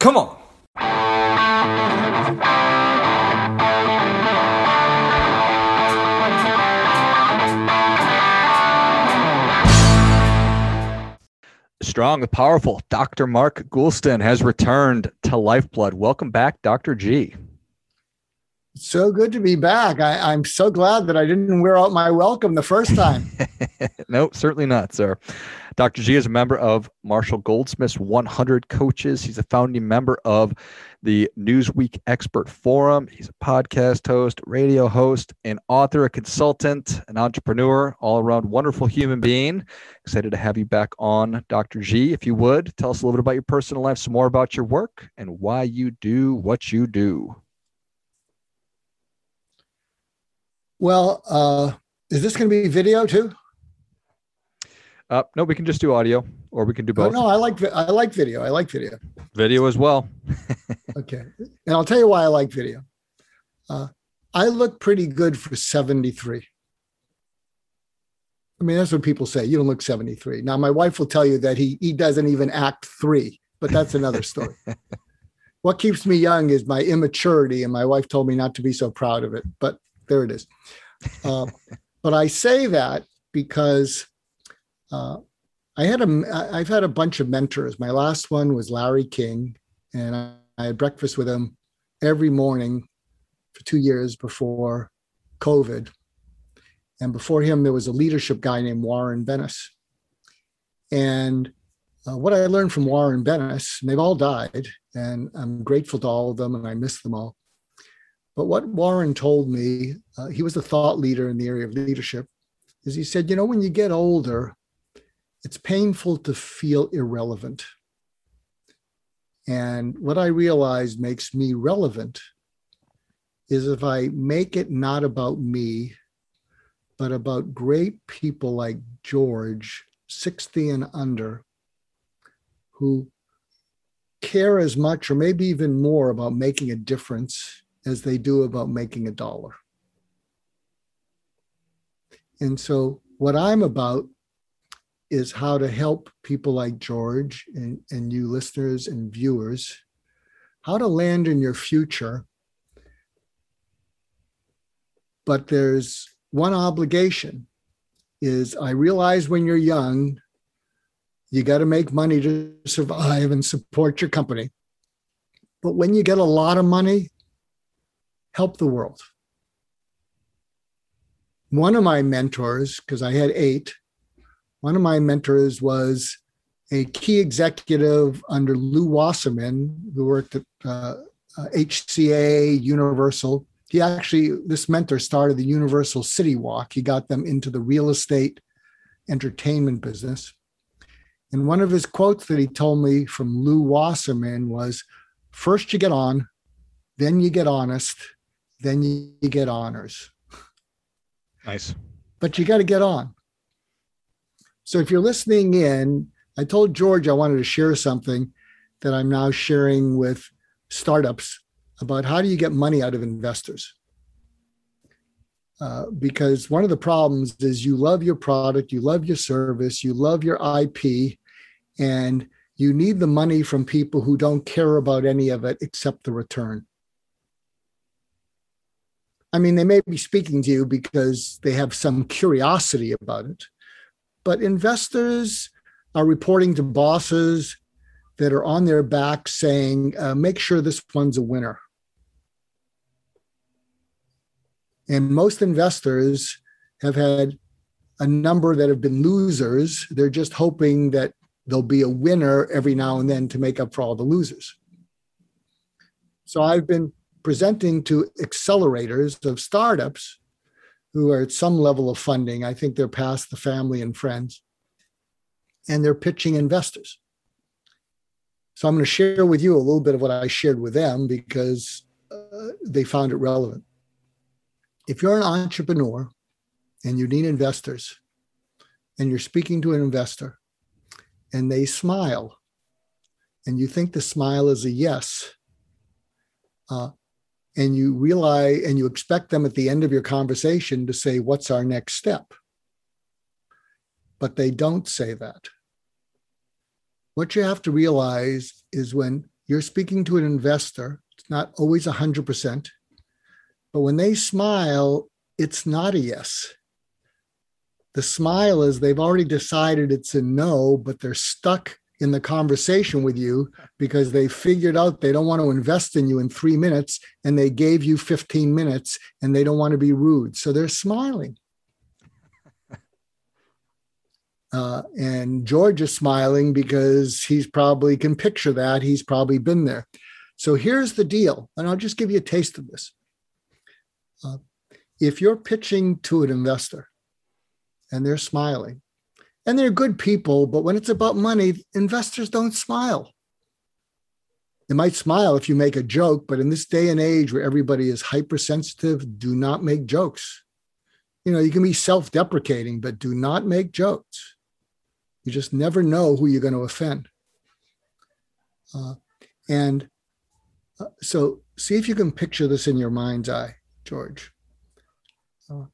Come on. Strong, powerful Dr. Mark Goulston has returned to Lifeblood. Welcome back, Dr. G. So good to be back. I, am so glad that I didn't wear out my welcome the first time. no, certainly not, sir. Dr. G is a member of Marshall Goldsmith's 100 Coaches. He's a founding member of the Newsweek Expert Forum. He's a podcast host, radio host, an author, a consultant, an entrepreneur, all around wonderful human being. Excited to have you back on, Dr. G. If you would, tell us a little bit about your personal life, some more about your work, and why you do what you do. Well, uh, is this going to be video too? Uh, no, we can just do audio, or we can do both. Oh, no, I like I like video. I like video. Video as well. okay, and I'll tell you why I like video. Uh, I look pretty good for seventy three. I mean, that's what people say. You don't look seventy three. Now, my wife will tell you that he he doesn't even act three, but that's another story. what keeps me young is my immaturity, and my wife told me not to be so proud of it. But there it is. Uh, but I say that because uh, I had a I've had a bunch of mentors. My last one was Larry King, and I, I had breakfast with him every morning for two years before COVID. And before him, there was a leadership guy named Warren Bennis. And uh, what I learned from Warren Bennis, and they've all died, and I'm grateful to all of them, and I miss them all. But what Warren told me, uh, he was a thought leader in the area of leadership, is he said, you know, when you get older, it's painful to feel irrelevant. And what I realized makes me relevant is if I make it not about me, but about great people like George, 60 and under, who care as much or maybe even more about making a difference as they do about making a dollar. And so, what I'm about is how to help people like George and, and you listeners and viewers how to land in your future. But there's one obligation is I realize when you're young, you got to make money to survive and support your company. But when you get a lot of money, help the world. One of my mentors, because I had eight, one of my mentors was a key executive under Lew Wasserman, who worked at uh, uh, MCA, Universal. He actually, this mentor started the Universal City Walk. He got them into the real estate entertainment business. And one of his quotes that he told me from Lew Wasserman was first you get on, then you get honest, then you get honors. Nice. But you got to get on. So if you're listening in, I told George I wanted to share something that I'm now sharing with startups about how do you get money out of investors. Uh, because one of the problems is you love your product, you love your service, you love your IP, and you need the money from people who don't care about any of it except the return. I mean, they may be speaking to you because they have some curiosity about it, but investors are reporting to bosses that are on their back saying, uh, make sure this one's a winner. And most investors have had a number that have been losers. They're just hoping that there'll be a winner every now and then to make up for all the losers. So I've been presenting to accelerators of startups who are at some level of funding. I think they're past the family and friends, and they're pitching investors. So I'm going to share with you a little bit of what I shared with them because uh, they found it relevant. If you're an entrepreneur and you need investors, and you're speaking to an investor, and they smile, and you think the smile is a yes, uh, and you realize and you expect them at the end of your conversation to say, What's our next step? But they don't say that. What you have to realize is when you're speaking to an investor. It's not always 100%. But when they smile, it's not a yes. The smile is they've already decided it's a no, but they're stuck in the conversation with you because they figured out they don't want to invest in you in three minutes and they gave you 15 minutes and they don't want to be rude. So they're smiling. Uh, and George is smiling because he's probably can picture that. He's probably been there. So here's the deal, and I'll just give you a taste of this. Uh, if you're pitching to an investor and they're smiling, and they're good people, but when it's about money, investors don't smile. They might smile if you make a joke, but in this day and age where everybody is hypersensitive, do not make jokes. You know, you can be self deprecating, but do not make jokes. You just never know who you're going to offend. Uh, and uh, so, see if you can picture this in your mind's eye, George. Uh,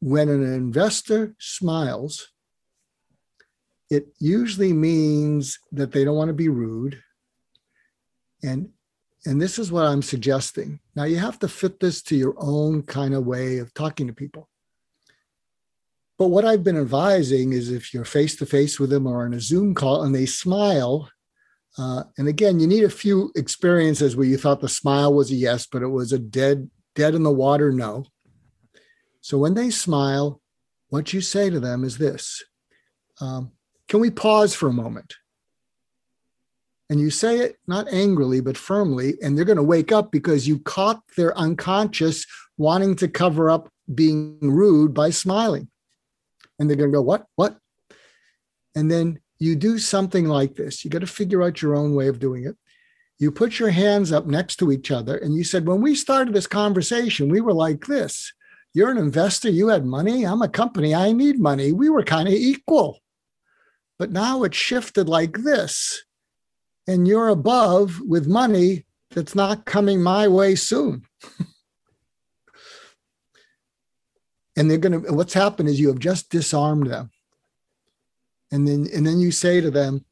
when an investor smiles, it usually means that they don't want to be rude. And and this is what I'm suggesting. Now you have to fit this to your own kind of way of talking to people. But what I've been advising is if you're face to face with them or on a Zoom call and they smile, uh, and again, you need a few experiences where you thought the smile was a yes, but it was a dead, dead in the water no. So when they smile, what you say to them is this um, Can we pause for a moment? And you say it not angrily, but firmly, and they're going to wake up because you caught their unconscious wanting to cover up being rude by smiling. And they're going to go, What? What? And then you do something like this. You got to figure out your own way of doing it. You put your hands up next to each other and you said, When we started this conversation, we were like this. You're an investor. You had money. I'm a company. I need money. We were kind of equal. But now it's shifted like this. And you're above with money that's not coming my way soon. and they're going to, what's happened is you have just disarmed them. And then, and then you say to them,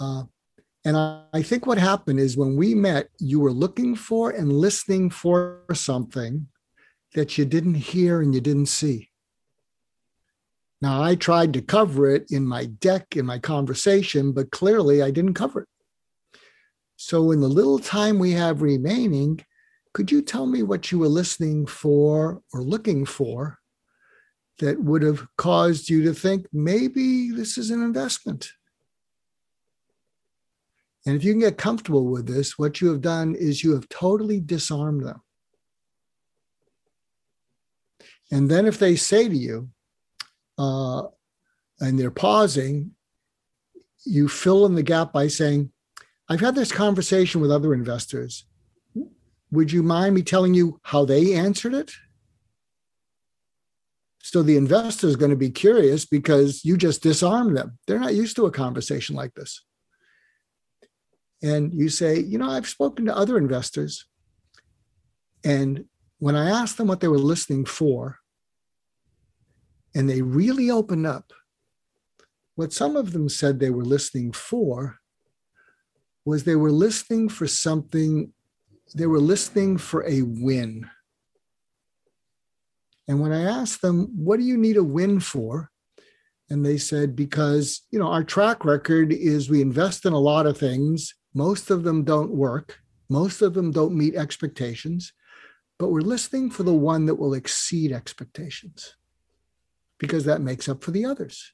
uh, and I, I think what happened is when we met, you were looking for and listening for something that you didn't hear and you didn't see. Now, I tried to cover it in my deck, in my conversation, but clearly I didn't cover it. So, in the little time we have remaining, could you tell me what you were listening for or looking for that would have caused you to think maybe this is an investment? And if you can get comfortable with this, what you have done is you have totally disarmed them. And then if they say to you, uh, and they're pausing, you fill in the gap by saying, I've had this conversation with other investors. Would you mind me telling you how they answered it? So the investor is going to be curious because you just disarmed them. They're not used to a conversation like this. And you say, you know, I've spoken to other investors, and when I asked them what they were listening for, and they really opened up, what some of them said they were listening for was they were listening for something, they were listening for a win. And when I asked them, what do you need a win for? And they said, because, you know, our track record is we invest in a lot of things. Most of them don't work. Most of them don't meet expectations but we're listening for the one that will exceed expectations because that makes up for the others.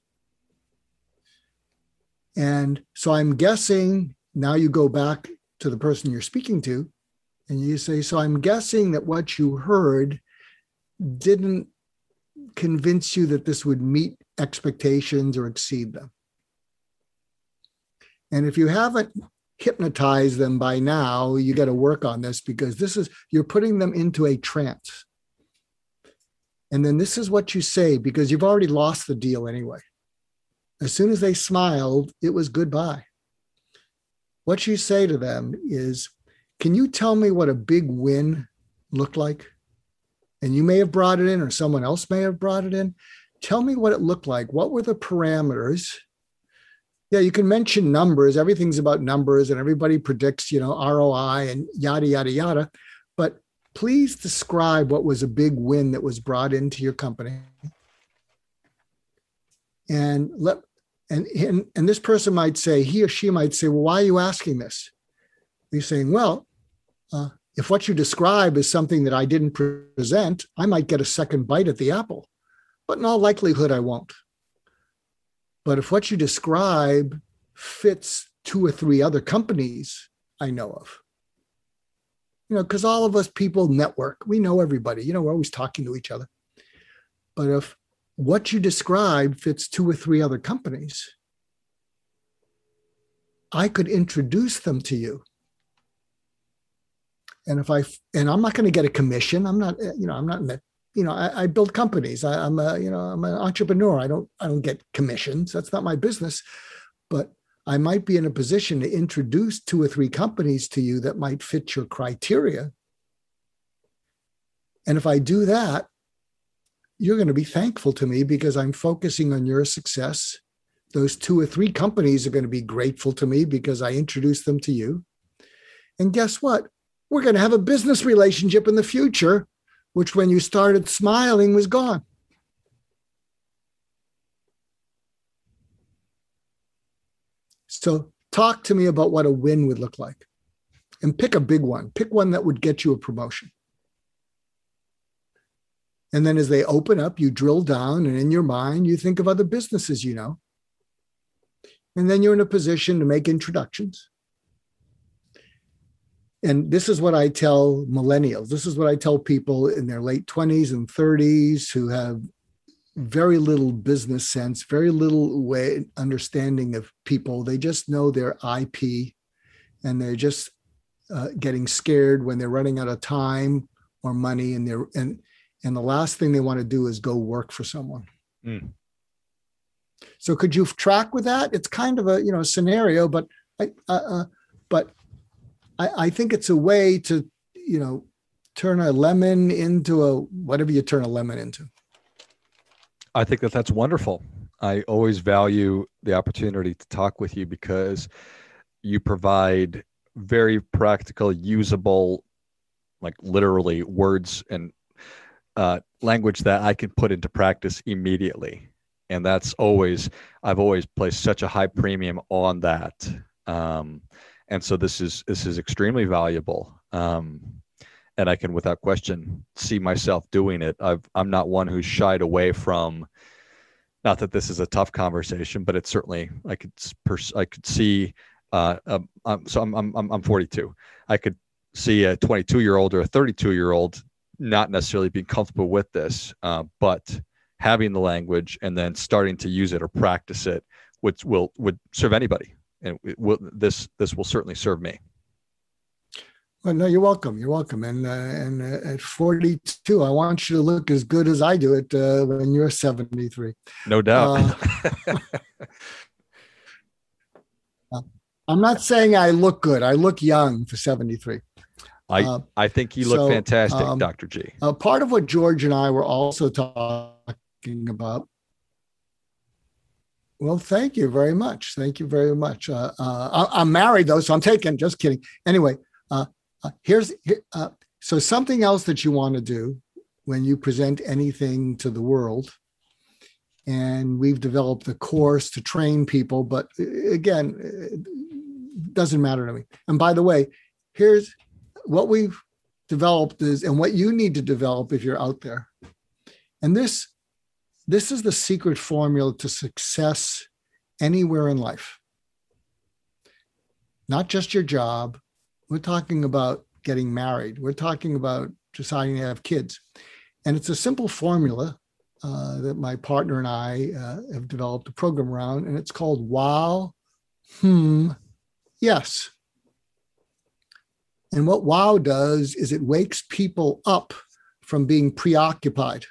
And so I'm guessing now you go back to the person you're speaking to and you say, So I'm guessing that what you heard didn't convince you that this would meet expectations or exceed them. And if you haven't hypnotized them by now, you got to work on this because this is, you're putting them into a trance. And then this is what you say because you've already lost the deal anyway. As soon as they smiled, it was goodbye. What you say to them is, Can you tell me what a big win looked like? And you may have brought it in, or someone else may have brought it in. Tell me what it looked like. What were the parameters? yeah, you can mention numbers. Everything's about numbers, and everybody predicts, you know, ROI and yada yada yada. But please describe what was a big win that was brought into your company, and let and and and this person might say, he or she might say, well, why are you asking this? You're saying, well, uh, if what you describe is something that I didn't present, I might get a second bite at the apple, but in all likelihood, I won't. But if what you describe fits two or three other companies I know of, you know, because all of us people network, we know everybody, you know, we're always talking to each other. But if what you describe fits two or three other companies, I could introduce them to you. And if I, and I'm not going to get a commission, I'm not, you know, I'm not in the you know, I, I build companies. I, am a, you know, I'm an entrepreneur. I don't, I don't get commissions. That's not my business. But I might be in a position to introduce two or three companies to you that might fit your criteria. And if I do that, you're going to be thankful to me because I'm focusing on your success. Those two or three companies are going to be grateful to me because I introduced them to you. And guess what? We're going to have a business relationship in the future which when you started smiling was gone. So, talk to me about what a win would look like and pick a big one. Pick one that would get you a promotion. And then as they open up, you drill down, and in your mind, you think of other businesses you know. And then you're in a position to make introductions and this is what I tell millennials. This is what I tell people in their late 20s and 30s who have very little business sense, very little way understanding of people. They just know their IP and they're just uh, getting scared when they're running out of time or money and they're and and the last thing they want to do is go work for someone. Mm. So could you track with that? It's kind of a you know scenario, but I, uh, uh, but I, I think it's a way to, you know, turn a lemon into a whatever you turn a lemon into. I think that that's wonderful. I always value the opportunity to talk with you because you provide very practical, usable, like literally words and uh, language that I can put into practice immediately. And that's always, I've always placed such a high premium on that. Um, and so this is this is extremely valuable um, and i can without question see myself doing it. I've, i'm not one who's shied away from not that this is a tough conversation but it's certainly i could pers- i could see uh, um, so I'm, I'm i'm 42 i could see a 22 year old or a 32 year old not necessarily being comfortable with this uh, but having the language and then starting to use it or practice it which will would serve anybody. And will, this this will certainly serve me. Well, no, you're welcome. You're welcome. And uh, and uh, at 42, I want you to look as good as I do it uh, when you're 73. No doubt. Uh, I'm not saying I look good. I look young for 73. I, uh, I think you look so, fantastic, um, Dr. G. Uh, part of what George and I were also talking about well, thank you very much. Thank you very much. Uh, uh, I, am married though, so I'm taking. Just kidding. Anyway, uh, uh here's uh, so something else that you want to do when you present anything to the world. And we've developed a course to train people, but uh, again, it doesn't matter to me. And by the way, here's what we've developed is, and what you need to develop if you're out there. And this this is the secret formula to success anywhere in life. Not just your job. We're talking about getting married. We're talking about deciding to have kids. And it's a simple formula uh, that my partner and I uh, have developed a program around, and it's called Wow, Hmm, Yes. And what WOW does is it wakes people up from being preoccupied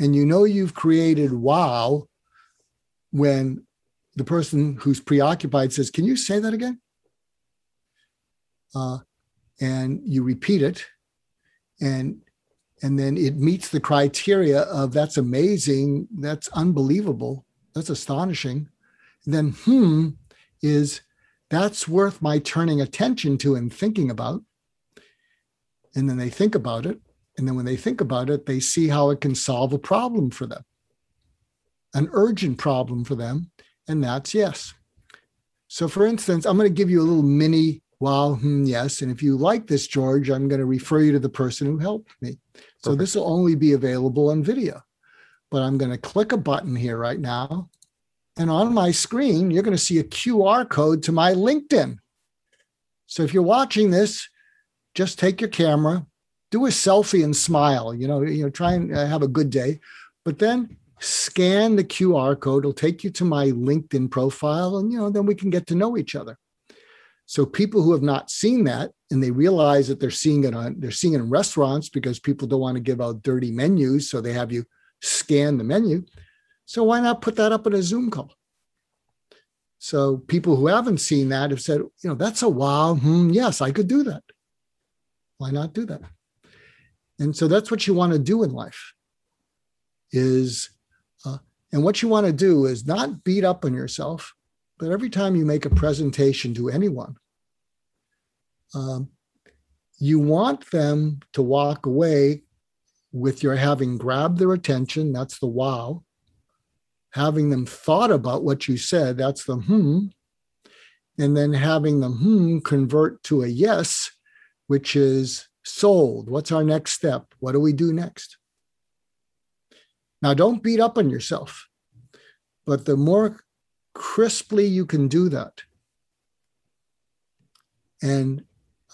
and you know you've created wow when the person who's preoccupied says, Can you say that again? Uh, and you repeat it, and and then it meets the criteria of that's amazing, that's unbelievable, that's astonishing. then hmm is that's worth my turning attention to and thinking about. And then they think about it. And then when they think about it, they see how it can solve a problem for them, an urgent problem for them. And that's yes. So, for instance, I'm going to give you a little mini wow, hmm, yes. And if you like this, George, I'm going to refer you to the person who helped me. So, this will only be available on video. But I'm going to click a button here right now and on my screen, you're going to see a QR code to my LinkedIn. So if you're watching this, just take your camera, do a selfie and smile. You know, you know, try and uh, have a good day, but then scan the QR code. It'll take you to my LinkedIn profile, and you know, then we can get to know each other. So people who have not seen that and they realize that they're seeing it on they're seeing it in restaurants because people don't want to give out dirty menus, so they have you scan the menu. So why not put that up in a Zoom call? So people who haven't seen that have said, you know, that's a wow. Hmm, yes, I could do that. Why not do that? And so that's what you want to do in life. Is uh, and what you want to do is not beat up on yourself, but every time you make a presentation to anyone, um, you want them to walk away with your having grabbed their attention. That's the wow having them thought about what you said, that's the hmm, and then having them hmm convert to a yes, which is sold. What's our next step? What do we do next? Now, don't beat up on yourself, but the more crisply you can do that, and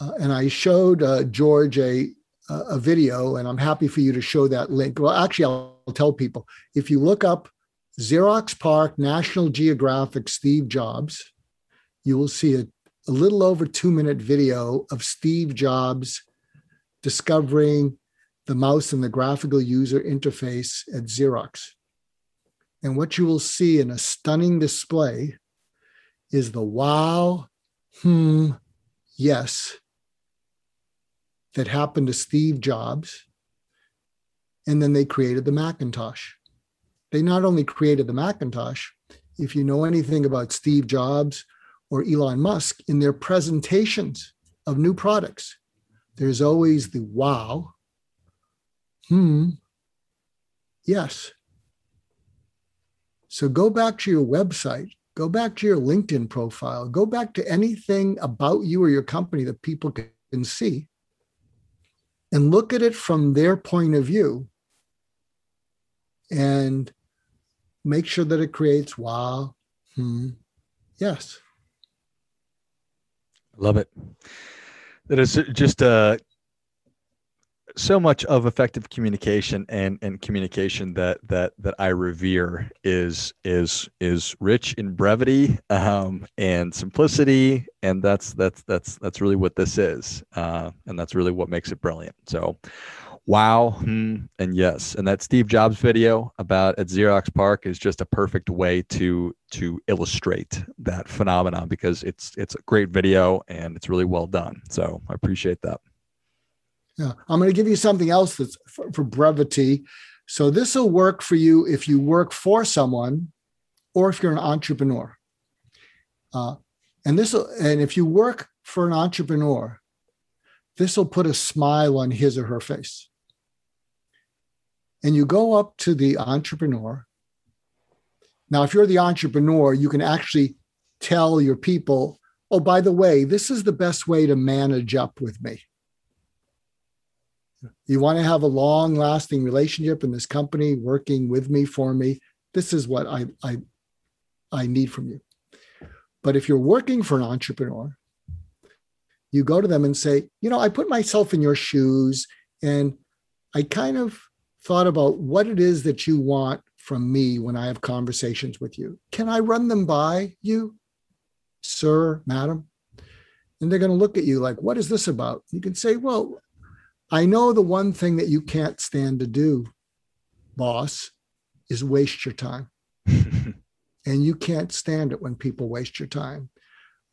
uh, and I showed uh, George a a video, and I'm happy for you to show that link. Well, actually, I'll tell people if you look up Xerox PARC National Geographic, Steve Jobs, you will see a, a little over two minute video of Steve Jobs discovering the mouse and the graphical user interface at Xerox. And what you will see in a stunning display is the wow, hmm, yes that happened to Steve Jobs. And then they created the Macintosh they not only created the Macintosh, if you know anything about Steve Jobs or Elon Musk, in their presentations of new products, there's always the wow, hmm, yes. So go back to your website, go back to your LinkedIn profile, go back to anything about you or your company that people can see and look at it from their point of view and make sure that it creates wow, hmm, yes. Love it. That is just uh, so much of effective communication and, and communication that that that I revere is is is rich in brevity um, and simplicity, and that's that's that's that's really what this is, uh, and that's really what makes it brilliant. So, wow, hmm, and yes. And that Steve Jobs video about at Xerox PARC is just a perfect way to to illustrate that phenomenon because it's it's a great video and it's really well done. So I appreciate that. I'm going to give you something else that's for, for brevity. So this will work for you if you work for someone, or if you're an entrepreneur. Uh, and this will, and if you work for an entrepreneur, this will put a smile on his or her face and you go up to the entrepreneur. Now, if you're the entrepreneur, you can actually tell your people, oh, by the way, this is the best way to manage up with me. You want to have a long lasting relationship in this company working with me for me. This is what I, I, I need from you. But if you're working for an entrepreneur, you go to them and say, you know, I put myself in your shoes and I kind of thought about what it is that you want from me when I have conversations with you. Can I run them by you, sir, madam? And they're going to look at you like, what is this about? You can say, well, I know the one thing that you can't stand to do, boss, is waste your time. and you can't stand it when people waste your time.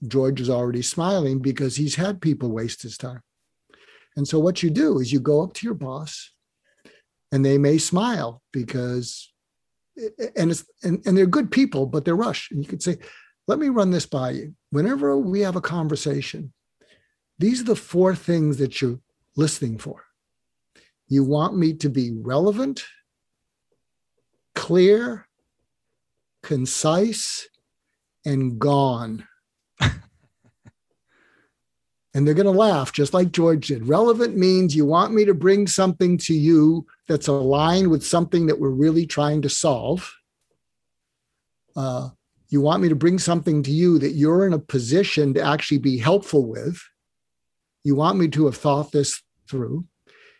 George is already smiling because he's had people waste his time. And so what you do is you go up to your boss and they may smile because and it's and, and they're good people, but they're rushed. And you could say, let me run this by you. Whenever we have a conversation, these are the four things that you're listening for. You want me to be relevant, clear, concise, and gone. and they're going to laugh just like George did. Relevant means you want me to bring something to you that's aligned with something that we're really trying to solve. Uh, you want me to bring something to you that you're in a position to actually be helpful with. You want me to have thought this through.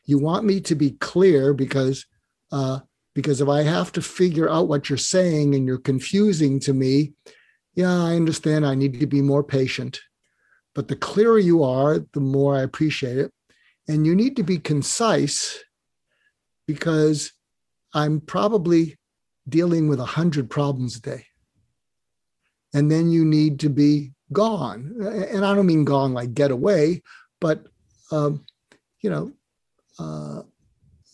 You want me to be clear because uh, because if I have to figure out what you're saying and you're confusing to me, yeah, I understand. I need to be more patient. But the clearer you are, the more I appreciate it. And you need to be concise because I'm probably dealing with a hundred problems a day and then you need to be gone. And I don't mean gone like get away, but um, you know, uh,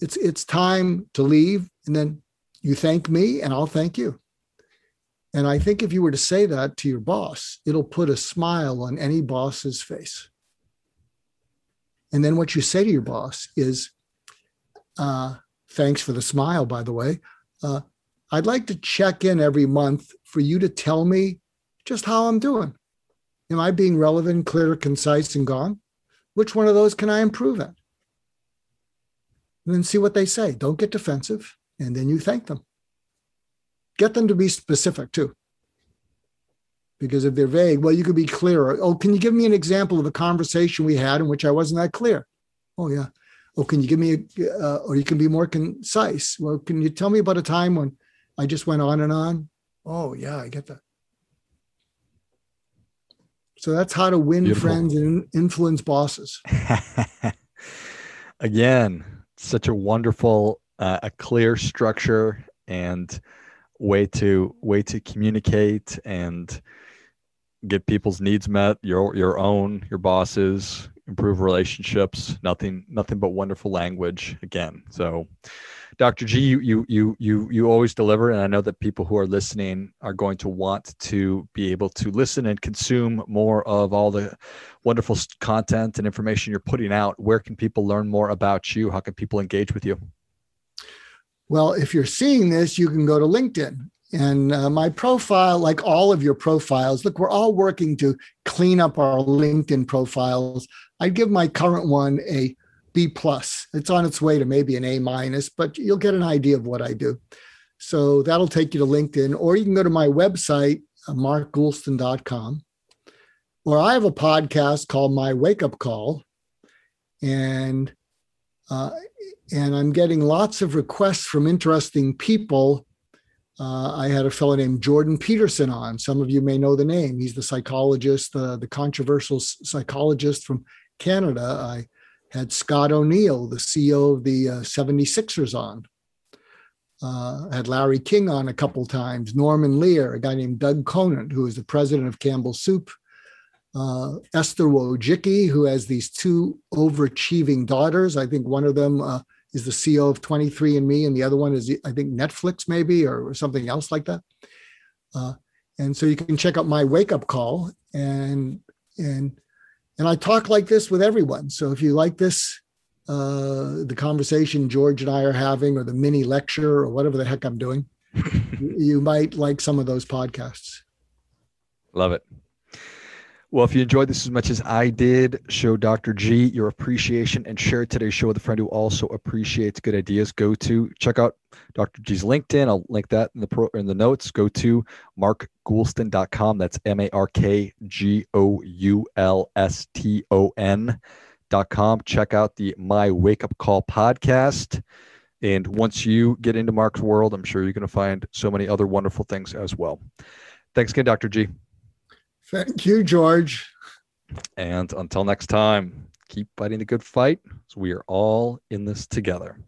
it's it's time to leave, and then you thank me, and I'll thank you. And I think if you were to say that to your boss, it'll put a smile on any boss's face. And then what you say to your boss is, uh, "Thanks for the smile, by the way. Uh, I'd like to check in every month for you to tell me just how I'm doing. Am I being relevant, clear, concise, and gone? Which one of those can I improve at? And then see what they say. Don't get defensive. And then you thank them. Get them to be specific too. Because if they're vague, well, you could be clearer. Oh, can you give me an example of a conversation we had in which I wasn't that clear? Oh, yeah. Oh, can you give me, uh, or you can be more concise? Well, can you tell me about a time when I just went on and on? Oh, yeah, I get that. So that's how to win Beautiful. friends and influence bosses. Again, such a wonderful, uh, a clear structure and way to way to communicate and get people's needs met. Your your own, your bosses, improve relationships. Nothing nothing but wonderful language. Again, so Dr. G, you you you you you always deliver, and I know that people who are listening are going to want to be able to listen and consume more of all the wonderful content and information you're putting out. Where can people learn more about you? How can people engage with you? Well, if you're seeing this, you can go to LinkedIn. And uh, my profile, like all of your profiles, look, we're all working to clean up our LinkedIn profiles. I'd give my current one a B plus. It's on its way to maybe an A minus, but you'll get an idea of what I do. So that'll take you to LinkedIn, or you can go to my website, uh, markgoulston.com, or I have a podcast called My Wake Up Call, and uh, and I'm getting lots of requests from interesting people. Uh, I had a fellow named Jordan Peterson on. Some of you may know the name. He's the psychologist, the controversial psychologist from Canada. I had Scott O'Neil, the CEO of the uh, 76ers, on. Uh, had Larry King on a couple times, Norman Lear, a guy named Doug Conant, who is the president of Campbell Soup, uh, Esther Wojcicki, who has these two overachieving daughters. I think one of them uh, is the CEO of 23andMe, and the other one is, I think, Netflix, maybe, or, or something else like that. Uh, and so you can check out my wake up call and and and I talk like this with everyone. So if you like this, uh, the conversation George and I are having, or the mini lecture, or whatever the heck I'm doing, you might like some of those podcasts. Love it. Well, if you enjoyed this as much as I did, show Dr. G your appreciation and share today's show with a friend who also appreciates good ideas. Go to check out Dr. G's LinkedIn. I'll link that in the pro, in the notes. Go to markgoulston.com. That's M A R K G O U L S T O N.com. Check out the My Wake Up Call podcast. And once you get into Mark's world, I'm sure you're going to find so many other wonderful things as well. Thanks again, Dr. G. Thank you, George. And until next time, keep fighting the good fight. So we are all in this together.